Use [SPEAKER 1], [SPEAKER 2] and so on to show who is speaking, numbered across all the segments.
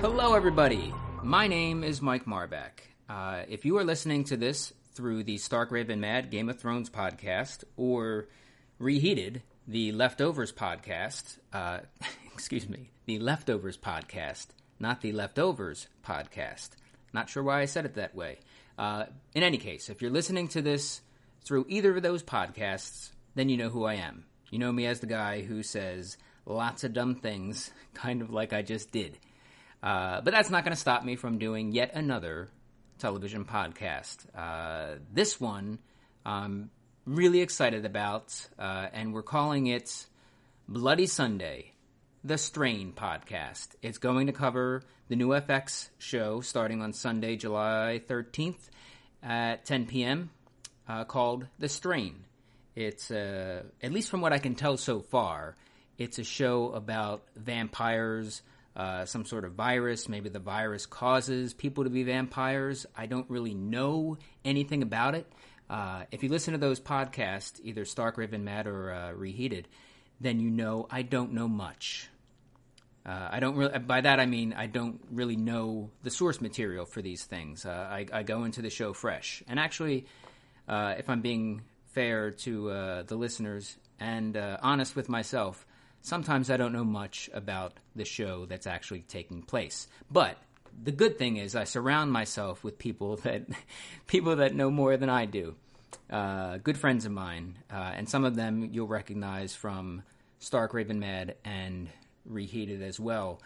[SPEAKER 1] Hello, everybody. My name is Mike Marbeck. Uh, if you are listening to this through the Stark Raven Mad Game of Thrones podcast or Reheated, the Leftovers podcast, uh, excuse me, the Leftovers podcast, not the Leftovers podcast. Not sure why I said it that way. Uh, in any case, if you're listening to this through either of those podcasts, then you know who I am. You know me as the guy who says lots of dumb things, kind of like I just did. Uh, but that's not going to stop me from doing yet another television podcast. Uh, this one I'm really excited about, uh, and we're calling it Bloody Sunday, the Strain podcast. It's going to cover the new FX show starting on Sunday, July 13th at 10 p.m., uh, called The Strain. It's, uh, at least from what I can tell so far, it's a show about vampires uh, some sort of virus. Maybe the virus causes people to be vampires. I don't really know anything about it. Uh, if you listen to those podcasts, either Stark Raven Mad or uh, Reheated, then you know I don't know much. Uh, I don't really. By that I mean I don't really know the source material for these things. Uh, I, I, go into the show fresh, and actually, if I'm being fair to the listeners and honest with myself, sometimes I don't know much about the show that's actually taking place. But the good thing is I surround myself with people that people that know more than I do. Uh, good friends of mine, uh, and some of them you'll recognize from Stark Raven Mad and Reheated as well.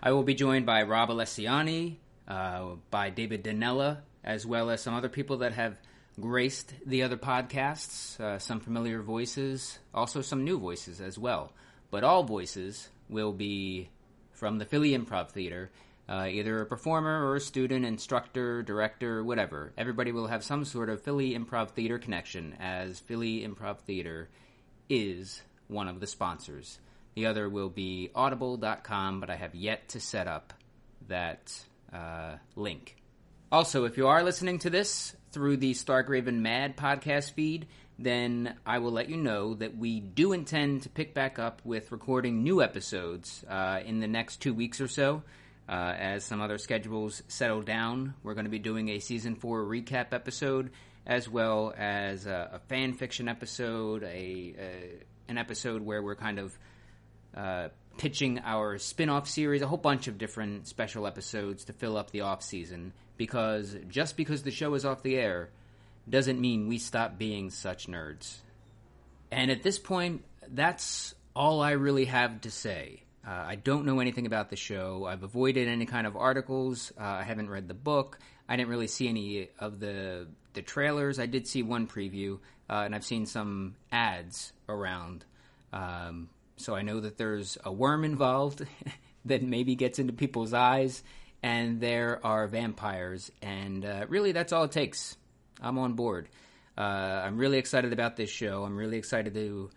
[SPEAKER 1] I will be joined by Rob Alessiani, uh, by David Danella, as well as some other people that have graced the other podcasts, uh, some familiar voices, also some new voices as well. But all voices will be from the Philly Improv Theater, uh, either a performer or a student, instructor, director, whatever. Everybody will have some sort of Philly Improv Theater connection, as Philly Improv Theater is one of the sponsors. The other will be audible.com, but I have yet to set up that uh, link. Also, if you are listening to this through the Stark Raven Mad podcast feed, then I will let you know that we do intend to pick back up with recording new episodes uh, in the next two weeks or so. Uh, as some other schedules settle down, we're going to be doing a season four recap episode, as well as a, a fan fiction episode, a, a, an episode where we're kind of uh, pitching our spin-off series, a whole bunch of different special episodes to fill up the off season because just because the show is off the air doesn't mean we stop being such nerds. And at this point, that's all I really have to say. Uh, I don't know anything about the show. I've avoided any kind of articles. Uh, I haven't read the book. I didn't really see any of the the trailers. I did see one preview, uh, and I've seen some ads around. Um, so I know that there's a worm involved that maybe gets into people's eyes and there are vampires, and uh, really that's all it takes. I'm on board. Uh, I'm really excited about this show. I'm really excited to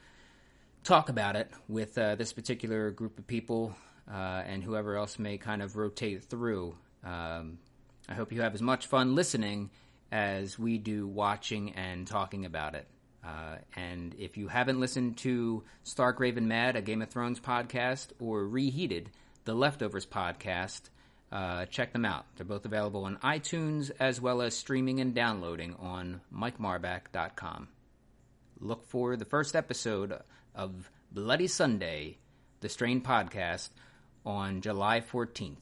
[SPEAKER 1] talk about it with uh, this particular group of people uh, and whoever else may kind of rotate through. Um, I hope you have as much fun listening as we do watching and talking about it. Uh, and if you haven't listened to Stark Raven Mad, a Game of Thrones podcast, or Reheated, the Leftovers podcast, uh, check them out. They're both available on iTunes as well as streaming and downloading on MikeMarback.com. Look for the first episode of Bloody Sunday, the Strain podcast, on July 14th.